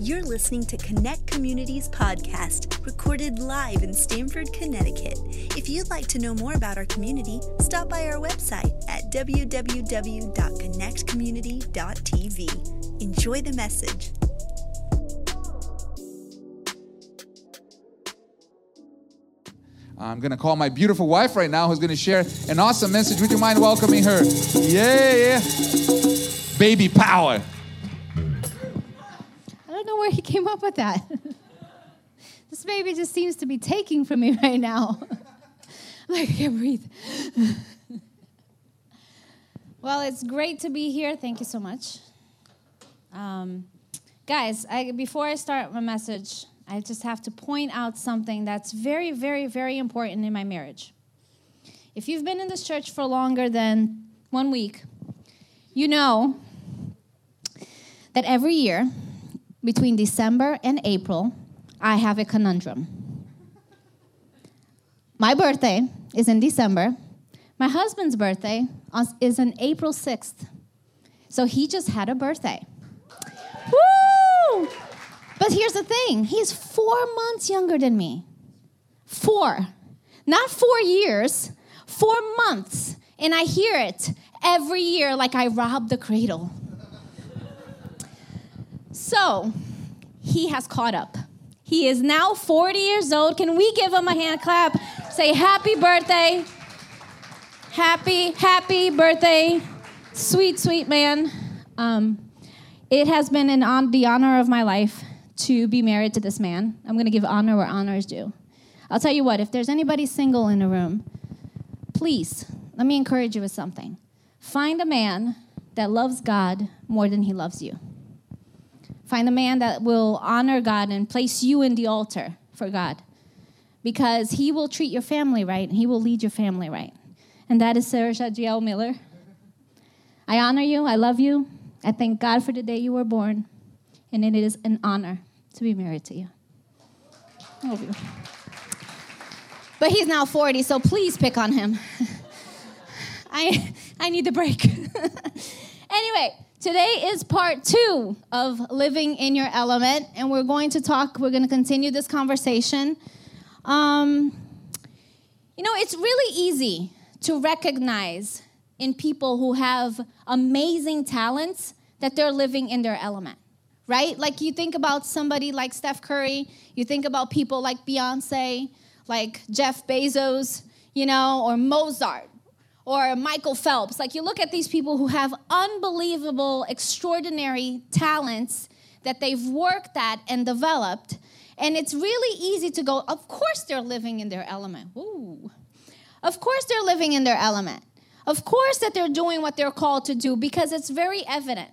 You're listening to Connect Communities podcast, recorded live in Stamford, Connecticut. If you'd like to know more about our community, stop by our website at www.connectcommunity.tv. Enjoy the message. I'm going to call my beautiful wife right now who's going to share an awesome message. Would you mind welcoming her? Yeah, yeah. Baby power. Where he came up with that. this baby just seems to be taking from me right now. like I can't breathe. well, it's great to be here. Thank you so much. Um, guys, I, before I start my message, I just have to point out something that's very, very, very important in my marriage. If you've been in this church for longer than one week, you know that every year between December and April, I have a conundrum. My birthday is in December. My husband's birthday is on April 6th. So he just had a birthday. Woo! But here's the thing he's four months younger than me. Four. Not four years, four months. And I hear it every year like I robbed the cradle. So he has caught up. He is now 40 years old. Can we give him a hand clap? Say happy birthday. Happy, happy birthday. Sweet, sweet man. Um, it has been an on, the honor of my life to be married to this man. I'm going to give honor where honor is due. I'll tell you what, if there's anybody single in the room, please, let me encourage you with something. Find a man that loves God more than he loves you. Find a man that will honor God and place you in the altar for God because he will treat your family right and he will lead your family right. And that is Sarah Shadriel Miller. I honor you. I love you. I thank God for the day you were born. And it is an honor to be married to you. I love you. But he's now 40, so please pick on him. I, I need the break. anyway, today is part two of living in your element, and we're going to talk, we're going to continue this conversation. Um, you know, it's really easy to recognize in people who have amazing talents that they're living in their element right? Like you think about somebody like Steph Curry, you think about people like Beyonce, like Jeff Bezos, you know, or Mozart, or Michael Phelps. Like you look at these people who have unbelievable, extraordinary talents that they've worked at and developed. And it's really easy to go, of course they're living in their element. Ooh. Of course they're living in their element. Of course that they're doing what they're called to do because it's very evident.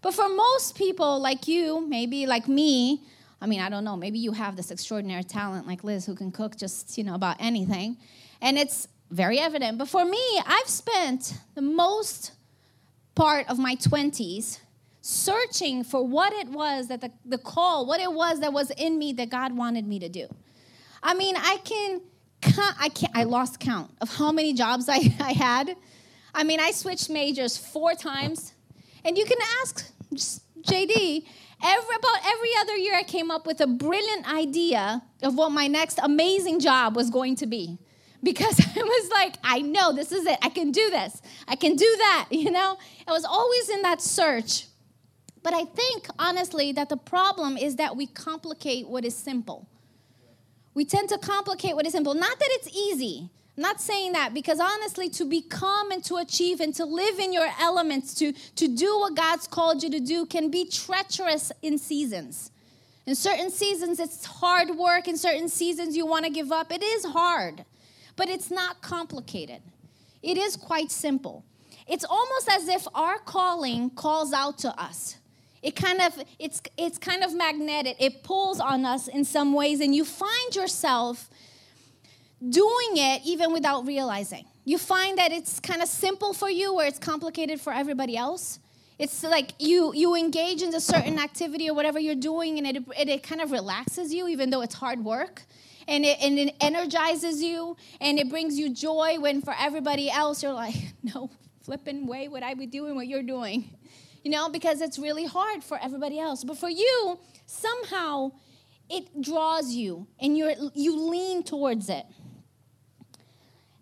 But for most people like you, maybe like me, I mean, I don't know, maybe you have this extraordinary talent like Liz who can cook just, you know, about anything. And it's very evident. But for me, I've spent the most part of my 20s searching for what it was that the, the call, what it was that was in me that God wanted me to do. I mean, I can, I can't, I lost count of how many jobs I, I had. I mean, I switched majors four times. And you can ask JD, every, about every other year I came up with a brilliant idea of what my next amazing job was going to be. Because I was like, I know this is it. I can do this. I can do that, you know? I was always in that search. But I think, honestly, that the problem is that we complicate what is simple. We tend to complicate what is simple. Not that it's easy, not saying that because honestly, to become and to achieve and to live in your elements, to, to do what God's called you to do, can be treacherous in seasons. In certain seasons, it's hard work. In certain seasons, you want to give up. It is hard, but it's not complicated. It is quite simple. It's almost as if our calling calls out to us. It kind of it's it's kind of magnetic. It pulls on us in some ways, and you find yourself doing it even without realizing. You find that it's kind of simple for you where it's complicated for everybody else. It's like you you engage in a certain activity or whatever you're doing, and it, it, it kind of relaxes you, even though it's hard work. And it, and it energizes you, and it brings you joy when for everybody else, you're like, no, flipping way would I be doing what you're doing? you know, because it's really hard for everybody else. But for you, somehow it draws you and you you lean towards it.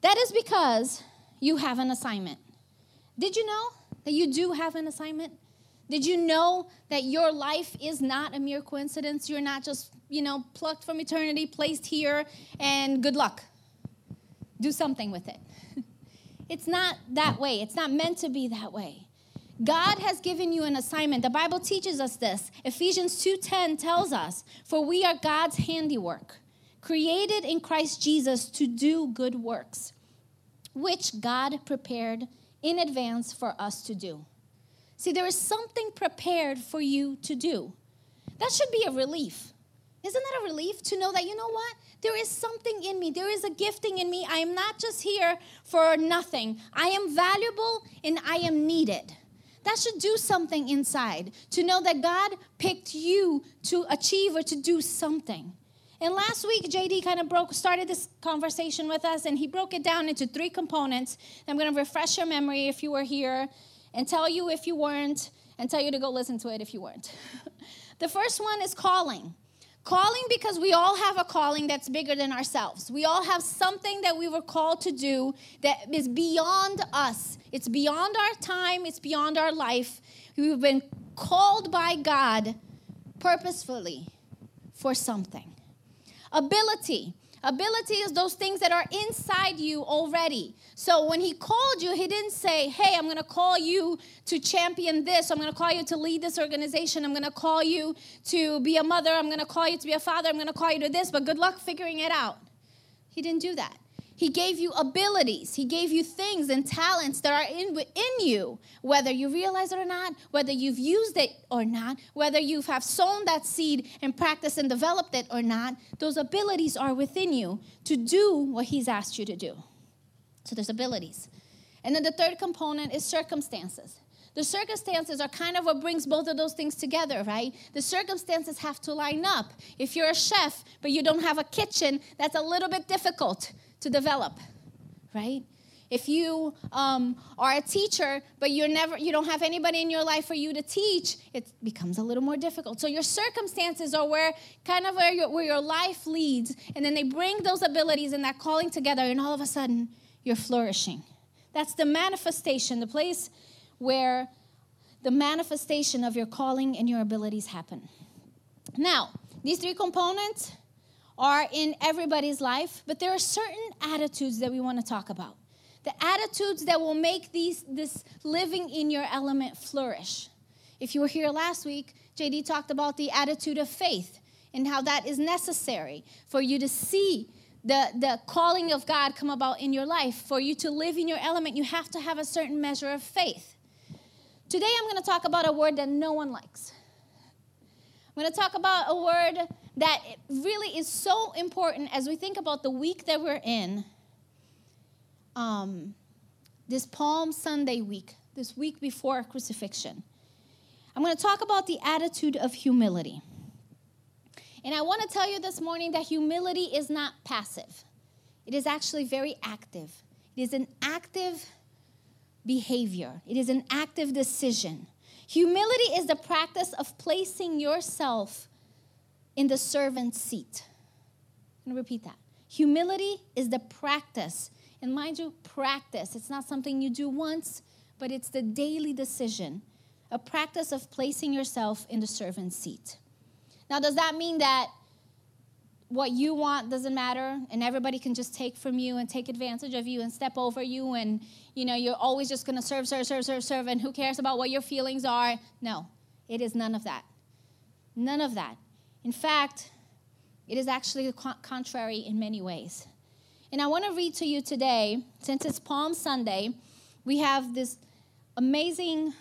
That is because you have an assignment. Did you know that you do have an assignment? Did you know that your life is not a mere coincidence? You're not just, you know, plucked from eternity, placed here, and good luck. Do something with it. It's not that way. It's not meant to be that way. God has given you an assignment. The Bible teaches us this. Ephesians 2:10 tells us, "For we are God's handiwork, created in Christ Jesus to do good works, which God prepared in advance for us to do." See, there is something prepared for you to do. That should be a relief. Isn't that a relief to know that, you know what? There is something in me. There is a gifting in me. I am not just here for nothing. I am valuable and I am needed. That should do something inside to know that God picked you to achieve or to do something. And last week, JD kind of broke, started this conversation with us, and he broke it down into three components. I'm going to refresh your memory if you were here, and tell you if you weren't, and tell you to go listen to it if you weren't. the first one is calling. Calling because we all have a calling that's bigger than ourselves. We all have something that we were called to do that is beyond us. It's beyond our time, it's beyond our life. We've been called by God purposefully for something. Ability. Ability is those things that are inside you already. So when he called you, he didn't say, Hey, I'm going to call you to champion this. I'm going to call you to lead this organization. I'm going to call you to be a mother. I'm going to call you to be a father. I'm going to call you to this, but good luck figuring it out. He didn't do that. He gave you abilities. He gave you things and talents that are in, in you, whether you realize it or not, whether you've used it or not, whether you have sown that seed and practiced and developed it or not. Those abilities are within you to do what He's asked you to do. So there's abilities. And then the third component is circumstances. The circumstances are kind of what brings both of those things together, right? The circumstances have to line up. If you're a chef, but you don't have a kitchen, that's a little bit difficult to develop, right? If you um, are a teacher, but you're never, you don't have anybody in your life for you to teach, it becomes a little more difficult. So your circumstances are where kind of where your, where your life leads, and then they bring those abilities and that calling together, and all of a sudden you're flourishing. That's the manifestation, the place where the manifestation of your calling and your abilities happen. Now, these three components are in everybody's life, but there are certain attitudes that we want to talk about. The attitudes that will make these this living in your element flourish. If you were here last week, JD talked about the attitude of faith and how that is necessary for you to see the, the calling of God come about in your life. For you to live in your element, you have to have a certain measure of faith. Today, I'm going to talk about a word that no one likes. I'm going to talk about a word that really is so important as we think about the week that we're in. Um, this Palm Sunday week, this week before crucifixion. I'm going to talk about the attitude of humility. And I want to tell you this morning that humility is not passive, it is actually very active. It is an active behavior, it is an active decision. Humility is the practice of placing yourself in the servant seat. To repeat that. Humility is the practice. And mind you, practice. It's not something you do once, but it's the daily decision, a practice of placing yourself in the servant seat. Now, does that mean that what you want doesn't matter and everybody can just take from you and take advantage of you and step over you and you know you're always just going to serve serve serve serve serve and who cares about what your feelings are no it is none of that none of that in fact, it is actually contrary in many ways. And I want to read to you today, since it's Palm Sunday, we have this amazing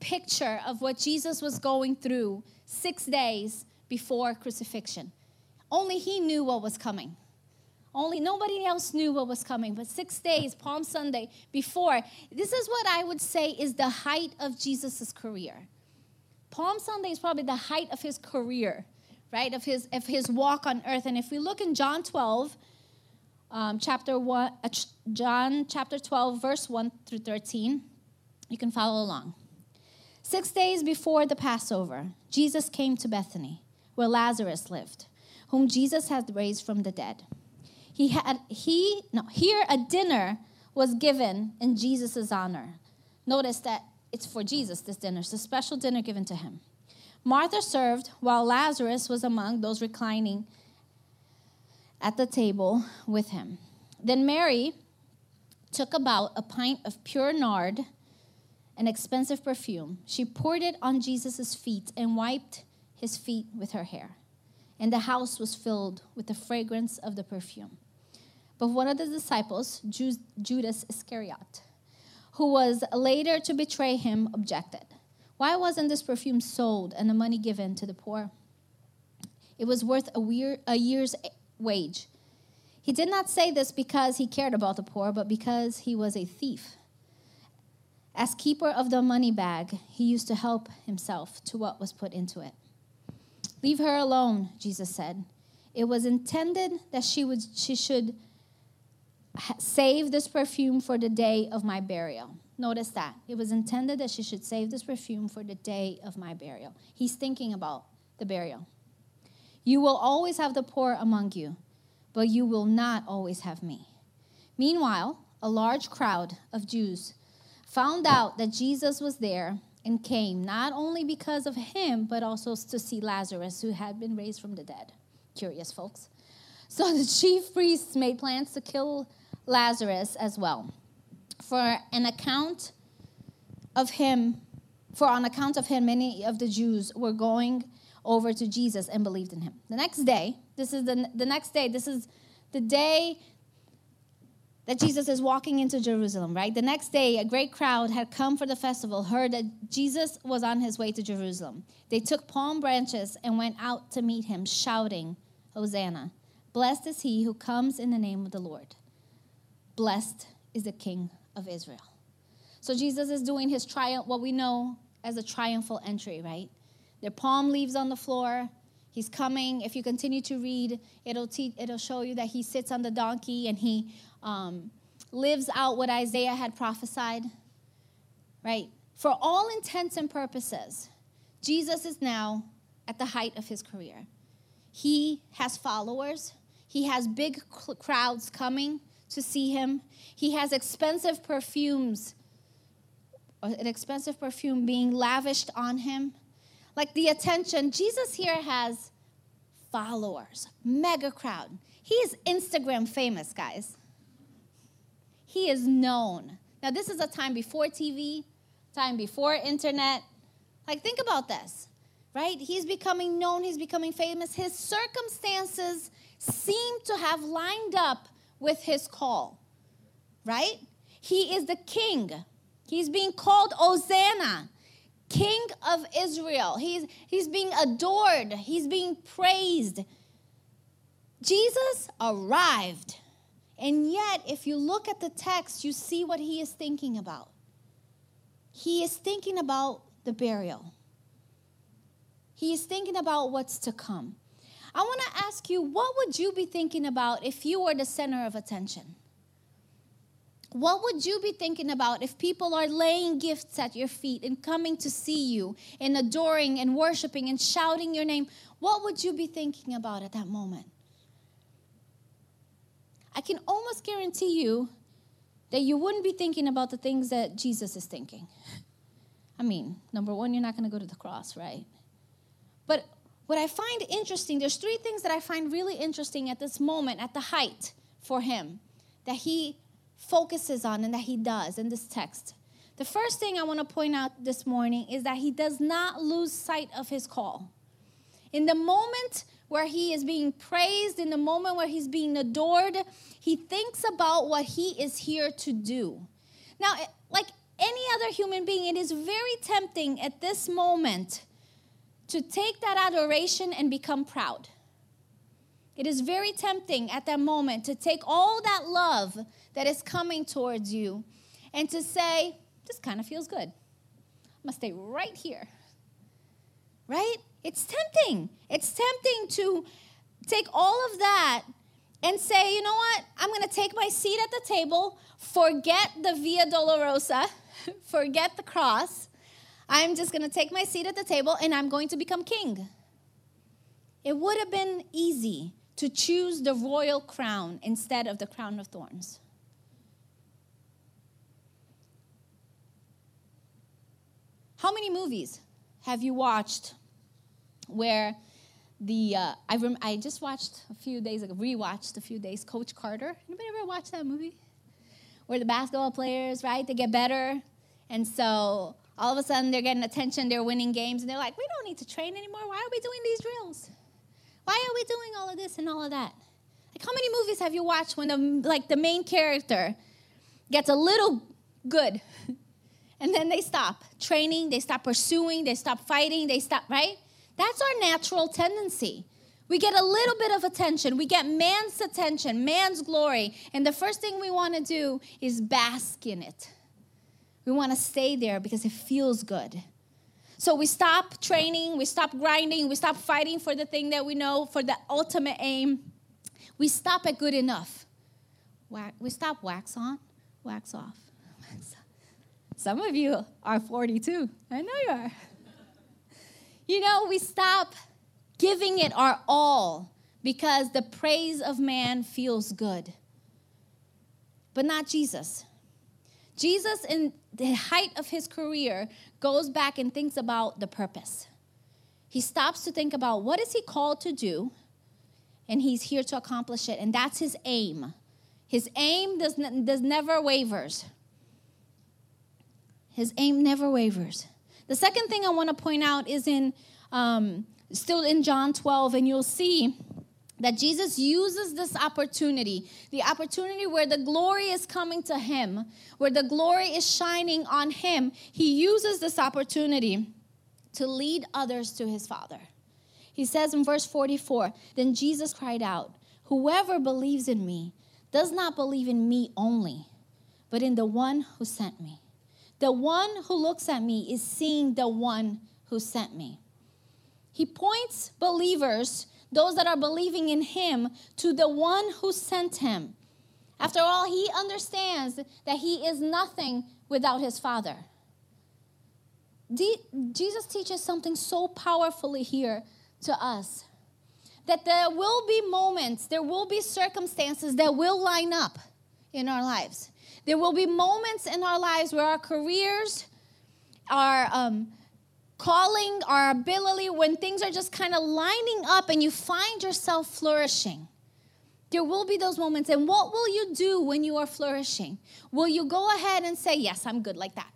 picture of what Jesus was going through six days before crucifixion. Only he knew what was coming. Only nobody else knew what was coming. But six days, Palm Sunday, before, this is what I would say is the height of Jesus' career. Palm Sunday is probably the height of his career right, of his, of his walk on earth. And if we look in John 12, um, chapter 1, uh, John chapter 12, verse 1 through 13, you can follow along. Six days before the Passover, Jesus came to Bethany, where Lazarus lived, whom Jesus had raised from the dead. He had he no here a dinner was given in Jesus' honor. Notice that it's for Jesus, this dinner. It's a special dinner given to him. Martha served while Lazarus was among those reclining at the table with him. Then Mary took about a pint of pure nard, an expensive perfume. She poured it on Jesus' feet and wiped his feet with her hair. And the house was filled with the fragrance of the perfume. But one of the disciples, Judas Iscariot, who was later to betray him, objected. Why wasn't this perfume sold and the money given to the poor? It was worth a, weir- a year's wage. He did not say this because he cared about the poor, but because he was a thief. As keeper of the money bag, he used to help himself to what was put into it. Leave her alone, Jesus said. It was intended that she, would, she should save this perfume for the day of my burial. Notice that. It was intended that she should save this perfume for the day of my burial. He's thinking about the burial. You will always have the poor among you, but you will not always have me. Meanwhile, a large crowd of Jews found out that Jesus was there and came not only because of him, but also to see Lazarus, who had been raised from the dead. Curious folks. So the chief priests made plans to kill Lazarus as well. For an account of him, for on account of him, many of the Jews were going over to Jesus and believed in him. The next day, this is the, the next day, this is the day that Jesus is walking into Jerusalem, right? The next day, a great crowd had come for the festival, heard that Jesus was on his way to Jerusalem. They took palm branches and went out to meet him, shouting, Hosanna! Blessed is he who comes in the name of the Lord. Blessed is the King of Israel. So Jesus is doing his triumph, what we know as a triumphal entry, right? There are palm leaves on the floor. He's coming. If you continue to read, it'll te- it'll show you that he sits on the donkey and he um, lives out what Isaiah had prophesied, right? For all intents and purposes, Jesus is now at the height of his career. He has followers. He has big crowds coming to see him. He has expensive perfumes, uh, an expensive perfume being lavished on him. Like the attention, Jesus here has followers, mega crowd. He is Instagram famous, guys. He is known. Now, this is a time before TV, time before internet. Like, think about this, right? He's becoming known, he's becoming famous. His circumstances seem to have lined up with his call, right? He is the king. He's being called Hosanna, King of Israel. He's, he's being adored, he's being praised. Jesus arrived. And yet, if you look at the text, you see what he is thinking about. He is thinking about the burial. He is thinking about what's to come. I want to ask you, what would you be thinking about if you were the center of attention? What would you be thinking about if people are laying gifts at your feet and coming to see you and adoring and worshiping and shouting your name? What would you be thinking about at that moment? I can almost guarantee you that you wouldn't be thinking about the things that Jesus is thinking. I mean, number one, you're not going to go to the cross, right? But what I find interesting, there's three things that I find really interesting at this moment, at the height for him, that he focuses on and that he does in this text. The first thing I want to point out this morning is that he does not lose sight of his call. In the moment where he is being praised, in the moment where he's being adored, he thinks about what he is here to do. Now, eh, like any other human being, it is very tempting at this moment to take that adoration and become proud. It is very tempting at that moment to take all that love that is coming towards you and to say, This kind of feels good. I'm gonna stay right here. Right? It's tempting. It's tempting to take all of that and say, you know what? I'm to take my seat at the table, forget the Via Dolorosa, forget the cross, I'm just going to take my seat at the table and I'm going to become king. It would have been easy to choose the royal crown instead of the crown of thorns. How many movies have you watched where the uh, I rem- I just watched a few days ago, rewatched a few days. Coach Carter. Anybody ever watch that movie? Where the basketball players, right? They get better, and so all of a sudden they're getting attention. They're winning games, and they're like, "We don't need to train anymore. Why are we doing these drills? Why are we doing all of this and all of that?" Like, how many movies have you watched when the like the main character gets a little good, and then they stop training, they stop pursuing, they stop fighting, they stop right? That's our natural tendency. We get a little bit of attention. We get man's attention, man's glory. And the first thing we want to do is bask in it. We want to stay there because it feels good. So we stop training, we stop grinding, we stop fighting for the thing that we know, for the ultimate aim. We stop at good enough. We stop wax on, wax off. Some of you are 42. I know you are. You know, we stop giving it our all because the praise of man feels good. But not Jesus. Jesus, in the height of his career, goes back and thinks about the purpose. He stops to think about what is he called to do, and he's here to accomplish it. And that's his aim. His aim does, does never wavers. His aim never wavers. The second thing I want to point out is in um, still in John 12, and you'll see that Jesus uses this opportunity, the opportunity where the glory is coming to him, where the glory is shining on him. He uses this opportunity to lead others to his Father. He says in verse 44 Then Jesus cried out, Whoever believes in me does not believe in me only, but in the one who sent me. The one who looks at me is seeing the one who sent me. He points believers, those that are believing in him, to the one who sent him. After all, he understands that he is nothing without his Father. Jesus teaches something so powerfully here to us that there will be moments, there will be circumstances that will line up in our lives. There will be moments in our lives where our careers, our um, calling, our ability, when things are just kind of lining up and you find yourself flourishing. There will be those moments. And what will you do when you are flourishing? Will you go ahead and say, Yes, I'm good like that?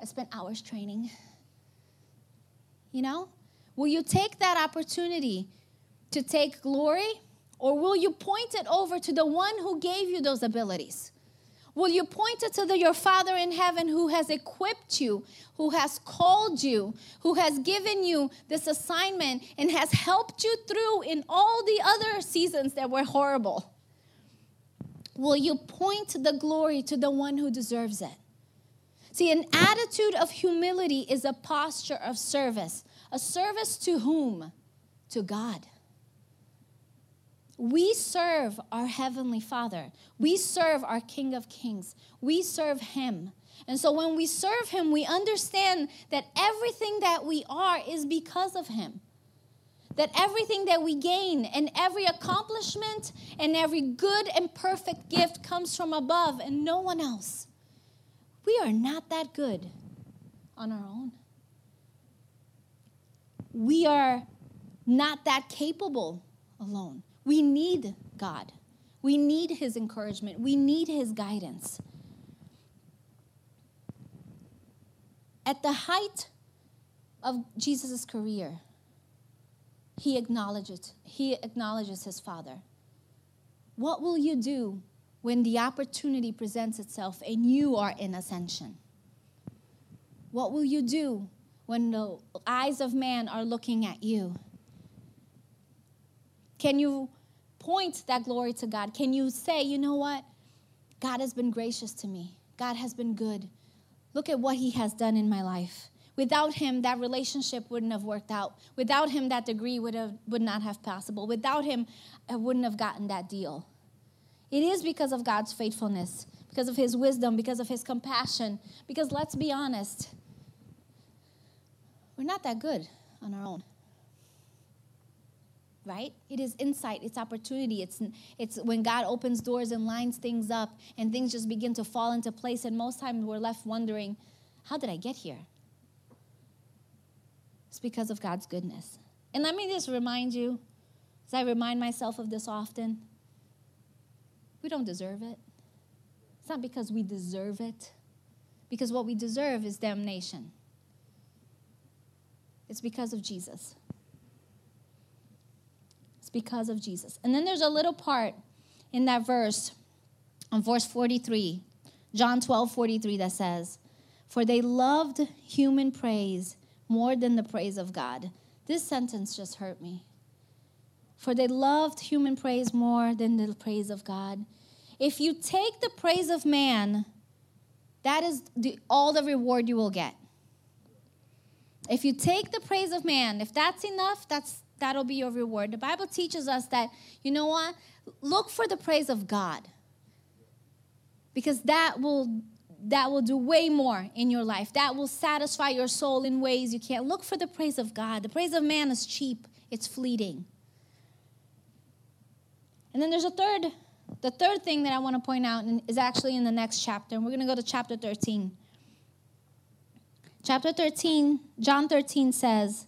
I spent hours training. You know? Will you take that opportunity to take glory? Or will you point it over to the one who gave you those abilities? Will you point it to the, your Father in heaven who has equipped you, who has called you, who has given you this assignment and has helped you through in all the other seasons that were horrible? Will you point the glory to the one who deserves it? See, an attitude of humility is a posture of service. A service to whom? To God. We serve our Heavenly Father. We serve our King of Kings. We serve Him. And so when we serve Him, we understand that everything that we are is because of Him. That everything that we gain and every accomplishment and every good and perfect gift comes from above and no one else. We are not that good on our own. We are not that capable alone. We need God. We need His encouragement. We need His guidance. At the height of Jesus' career, he acknowledges, he acknowledges his father. What will you do when the opportunity presents itself and you are in ascension? What will you do when the eyes of man are looking at you? Can you point that glory to God? Can you say, you know what? God has been gracious to me. God has been good. Look at what He has done in my life. Without Him, that relationship wouldn't have worked out. Without Him, that degree would, have, would not have possible. Without Him, I wouldn't have gotten that deal. It is because of God's faithfulness, because of His wisdom, because of His compassion. Because let's be honest, we're not that good on our own. Right? It is insight, it's opportunity. It's, it's when God opens doors and lines things up and things just begin to fall into place. And most times we're left wondering, how did I get here? It's because of God's goodness. And let me just remind you, as I remind myself of this often, we don't deserve it. It's not because we deserve it, because what we deserve is damnation. It's because of Jesus. It's because of Jesus. And then there's a little part in that verse, on verse 43, John 12, 43, that says, For they loved human praise more than the praise of God. This sentence just hurt me. For they loved human praise more than the praise of God. If you take the praise of man, that is the, all the reward you will get. If you take the praise of man, if that's enough, that's that'll be your reward. The Bible teaches us that, you know what? Look for the praise of God. Because that will that will do way more in your life. That will satisfy your soul in ways you can't. Look for the praise of God. The praise of man is cheap, it's fleeting. And then there's a third the third thing that I want to point out is actually in the next chapter. And we're going to go to chapter 13. Chapter 13, John 13 says,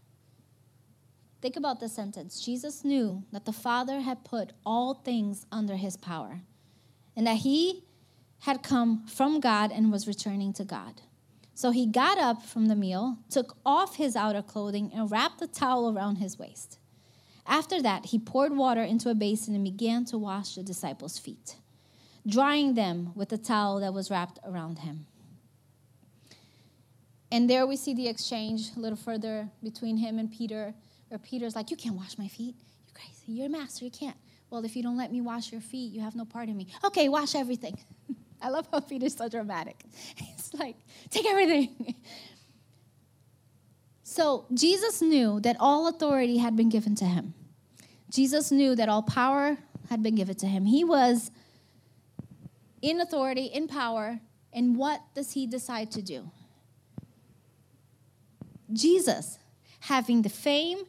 Think about this sentence. Jesus knew that the Father had put all things under his power and that he had come from God and was returning to God. So he got up from the meal, took off his outer clothing, and wrapped a towel around his waist. After that, he poured water into a basin and began to wash the disciples' feet, drying them with the towel that was wrapped around him. And there we see the exchange a little further between him and Peter, where Peter's like, You can't wash my feet. You're crazy. You're a master. You can't. Well, if you don't let me wash your feet, you have no part in me. Okay, wash everything. I love how Peter's so dramatic. He's like, Take everything. So Jesus knew that all authority had been given to him. Jesus knew that all power had been given to him. He was in authority, in power, and what does he decide to do? Jesus, having the fame,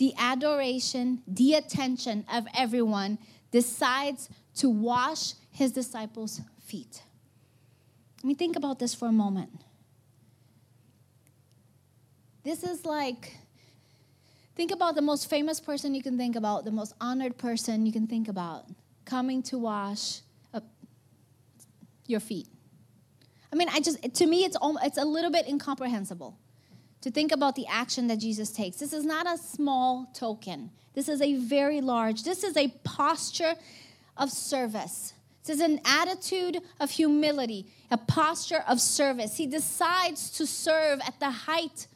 the adoration, the attention of everyone, decides to wash his disciples' feet. Let me think about this for a moment. This is like, think about the most famous person you can think about, the most honored person you can think about, coming to wash your feet. I mean, I just, to me, it's, it's a little bit incomprehensible to think about the action that Jesus takes. This is not a small token. This is a very large, this is a posture of service. This is an attitude of humility, a posture of service. He decides to serve at the height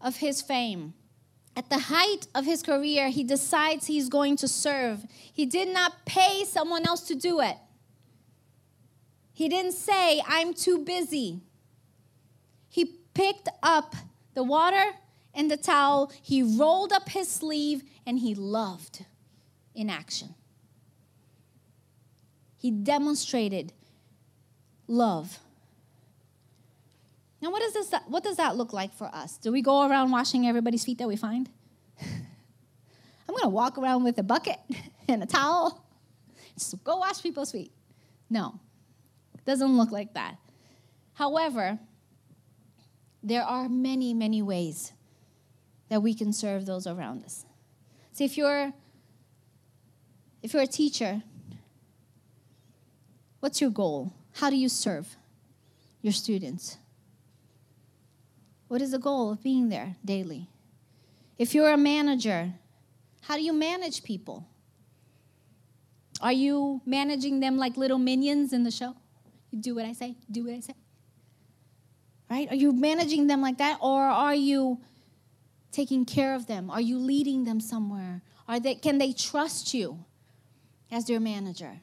of his fame. At the height of his career, he decides he's going to serve. He did not pay someone else to do it. He didn't say, I'm too busy. Picked up the water and the towel, he rolled up his sleeve, and he loved in action. He demonstrated love. Now, what, is this, what does that look like for us? Do we go around washing everybody's feet that we find? I'm going to walk around with a bucket and a towel. Just go wash people's feet. No, it doesn't look like that. However, there are many, many ways that we can serve those around us. See, if you're if you're a teacher, what's your goal? How do you serve your students? What is the goal of being there daily? If you're a manager, how do you manage people? Are you managing them like little minions in the show? You do what I say, do what I say right? Are you managing them like that? Or are you taking care of them? Are you leading them somewhere? Are they, can they trust you as their manager?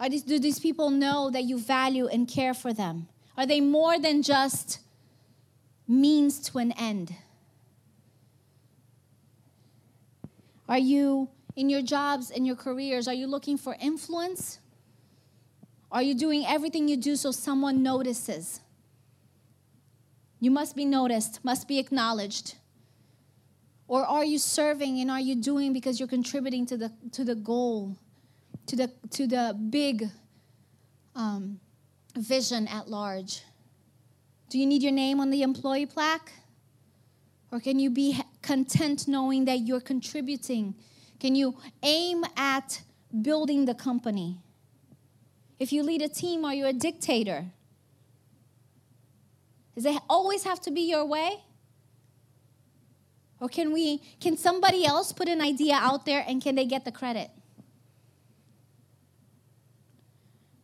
Are these, do these people know that you value and care for them? Are they more than just means to an end? Are you in your jobs and your careers? Are you looking for influence? Are you doing everything you do so someone notices? You must be noticed, must be acknowledged. Or are you serving and are you doing because you're contributing to the, to the goal, to the, to the big um, vision at large? Do you need your name on the employee plaque? Or can you be content knowing that you're contributing? Can you aim at building the company? If you lead a team, are you a dictator? Does it always have to be your way? Or can we can somebody else put an idea out there and can they get the credit?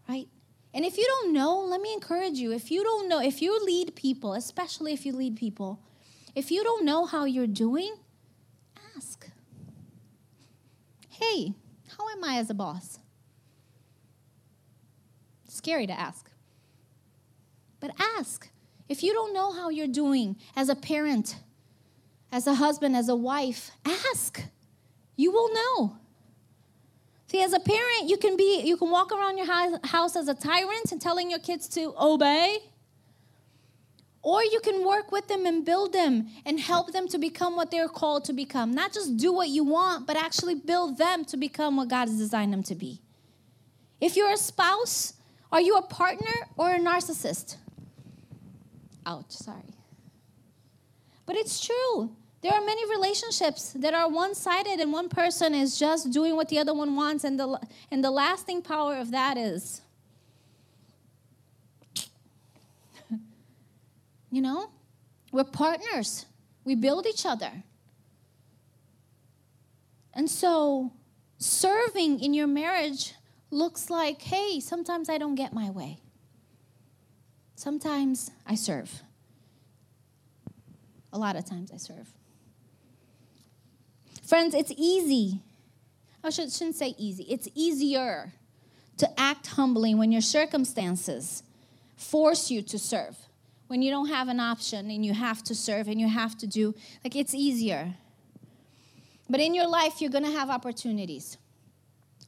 Right? And if you don't know, let me encourage you. If you don't know, if you lead people, especially if you lead people, if you don't know how you're doing, ask. Hey, how am I as a boss? Scary to ask. But ask. If you don't know how you're doing as a parent, as a husband, as a wife, ask. You will know. See, as a parent, you can be you can walk around your house as a tyrant and telling your kids to obey. Or you can work with them and build them and help them to become what they're called to become. Not just do what you want, but actually build them to become what God has designed them to be. If you're a spouse, are you a partner or a narcissist? Ouch, sorry. But it's true. There are many relationships that are one sided, and one person is just doing what the other one wants, and the, and the lasting power of that is, you know, we're partners, we build each other. And so, serving in your marriage looks like hey, sometimes I don't get my way. Sometimes I serve. A lot of times I serve. Friends, it's easy. I should, shouldn't say easy. It's easier to act humbly when your circumstances force you to serve. When you don't have an option and you have to serve and you have to do, like it's easier. But in your life, you're going to have opportunities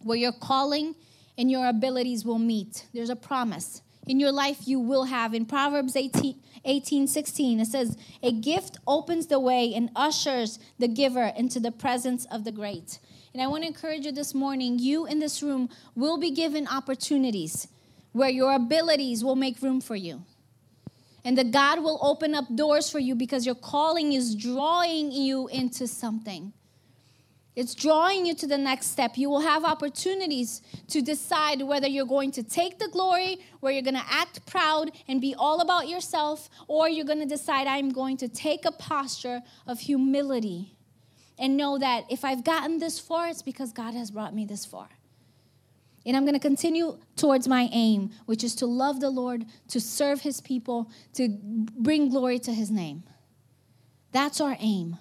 where your calling and your abilities will meet. There's a promise in your life you will have. In Proverbs 18, 18 16, it says, A gift opens the way and ushers the giver into the presence of the great. And I want to encourage you this morning, you in this room will be given opportunities where your abilities will make room for you. And that God will open up doors for you because your calling is drawing you into something. It's drawing you to the next step. You will have opportunities to decide whether you're going to take the glory, where you're going to act proud and be all about yourself, or you're going to decide, I'm going to take a posture of humility and know that if I've gotten this far, it's because God has brought me this far. And I'm going to continue towards my aim, which is to love the Lord, to serve his people, to bring glory to his name. That's our aim.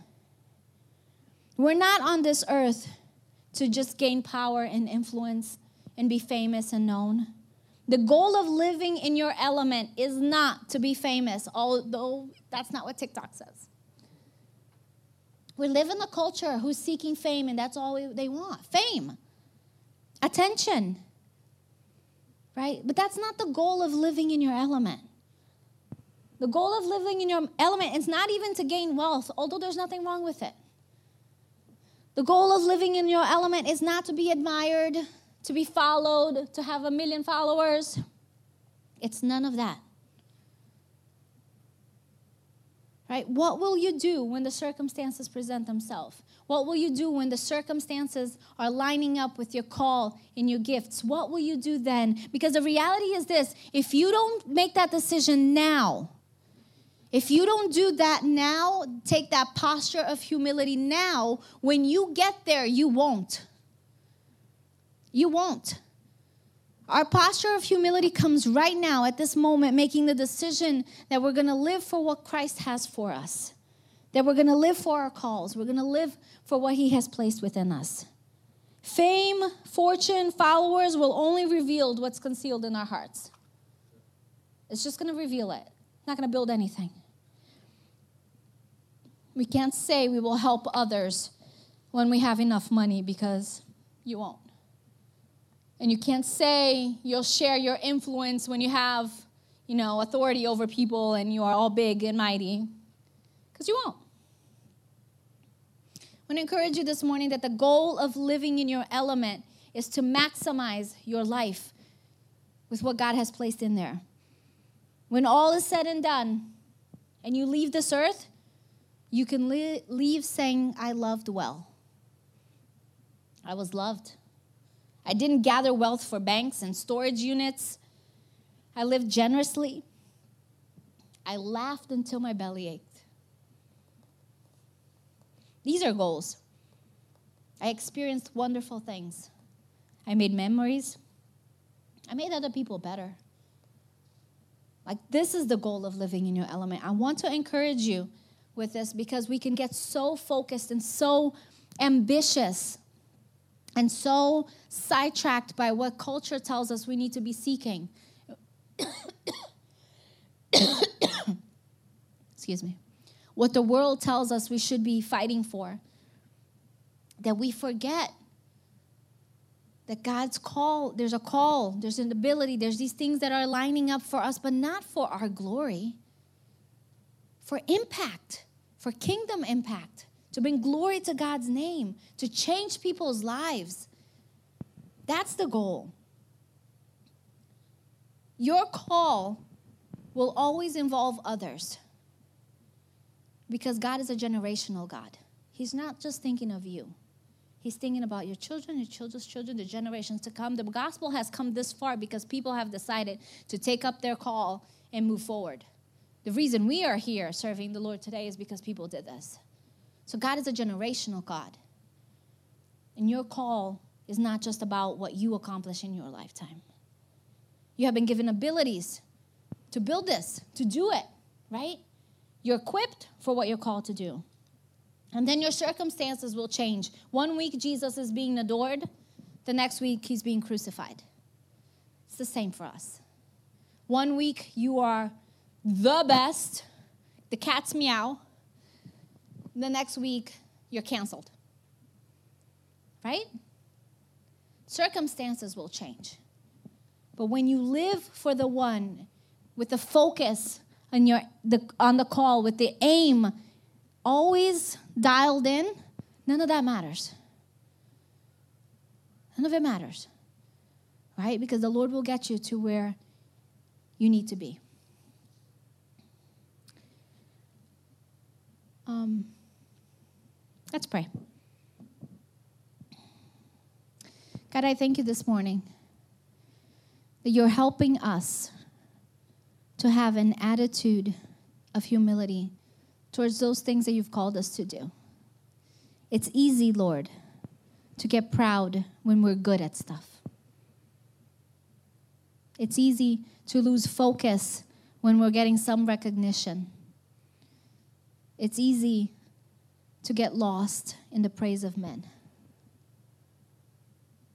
We're not on this earth to just gain power and influence and be famous and known. The goal of living in your element is not to be famous, although that's not what TikTok says. We live in a culture who's seeking fame, and that's all they want fame, attention, right? But that's not the goal of living in your element. The goal of living in your element is not even to gain wealth, although there's nothing wrong with it. The goal of living in your element is not to be admired, to be followed, to have a million followers. It's none of that. Right? What will you do when the circumstances present themselves? What will you do when the circumstances are lining up with your call and your gifts? What will you do then? Because the reality is this if you don't make that decision now, if you don't do that now, take that posture of humility now, when you get there, you won't. You won't. Our posture of humility comes right now at this moment, making the decision that we're going to live for what Christ has for us. that we're going to live for our calls. We're going to live for what He has placed within us. Fame, fortune, followers will only reveal what's concealed in our hearts. It's just going to reveal it, not going to build anything. We can't say we will help others when we have enough money because you won't. And you can't say you'll share your influence when you have, you know, authority over people and you are all big and mighty because you won't. I want to encourage you this morning that the goal of living in your element is to maximize your life with what God has placed in there. When all is said and done and you leave this earth, you can li- leave saying, I loved well. I was loved. I didn't gather wealth for banks and storage units. I lived generously. I laughed until my belly ached. These are goals. I experienced wonderful things. I made memories. I made other people better. Like, this is the goal of living in your element. I want to encourage you with this because we can get so focused and so ambitious and so sidetracked by what culture tells us we need to be seeking. Excuse me. What the world tells us we should be fighting for, that we forget that God's call, there's a call, there's an ability, there's these things that are lining up for us, but not for our glory, for impact, for kingdom impact, to bring glory to God's name, to change people's lives. That's the goal. Your call will always involve others because God is a generational God. He's not just thinking of you. He's thinking about your children, your children's children, the generations to come. The gospel has come this far because people have decided to take up their call and move forward. The reason we are here serving the Lord today is because people did this. So God is a generational God. And your call is not just about what you accomplish in your lifetime. You have been given abilities to build this, to do it, right? You're equipped for what you're called to do. And then your circumstances will change. One week, Jesus is being adored, the next week, he's being crucified. It's the same for us. One week, you are the best, the cat's meow. The next week, you're canceled. Right? Circumstances will change. But when you live for the one with the focus on your the on the call with the aim always dialed in, none of that matters. None of it matters. Right? Because the Lord will get you to where you need to be. Um, let's pray. God, I thank you this morning that you're helping us to have an attitude of humility towards those things that you've called us to do. It's easy, Lord, to get proud when we're good at stuff. It's easy to lose focus when we're getting some recognition. It's easy to get lost in the praise of men.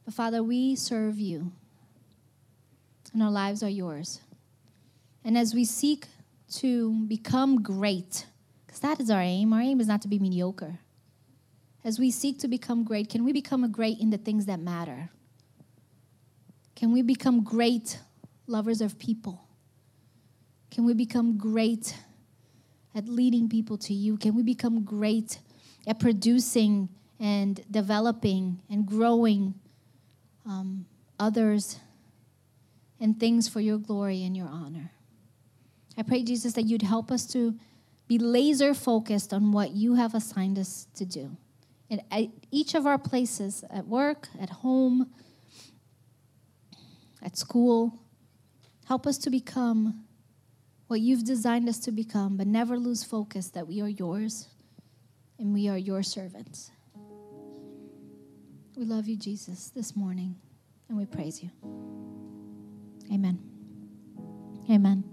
But Father, we serve you, and our lives are yours. And as we seek to become great, because that is our aim, our aim is not to be mediocre. As we seek to become great, can we become great in the things that matter? Can we become great lovers of people? Can we become great at leading people to you? Can we become great at producing and developing and growing um, others and things for your glory and your honor? I pray, Jesus, that you'd help us to be laser focused on what you have assigned us to do. And at each of our places, at work, at home, at school, help us to become what you've designed us to become, but never lose focus that we are yours and we are your servants. We love you, Jesus, this morning, and we praise you. Amen. Amen.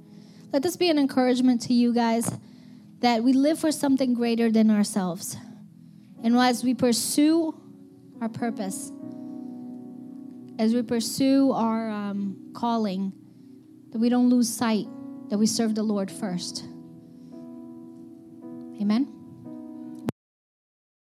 Let this be an encouragement to you guys that we live for something greater than ourselves. And as we pursue our purpose, as we pursue our um, calling, that we don't lose sight that we serve the Lord first. Amen.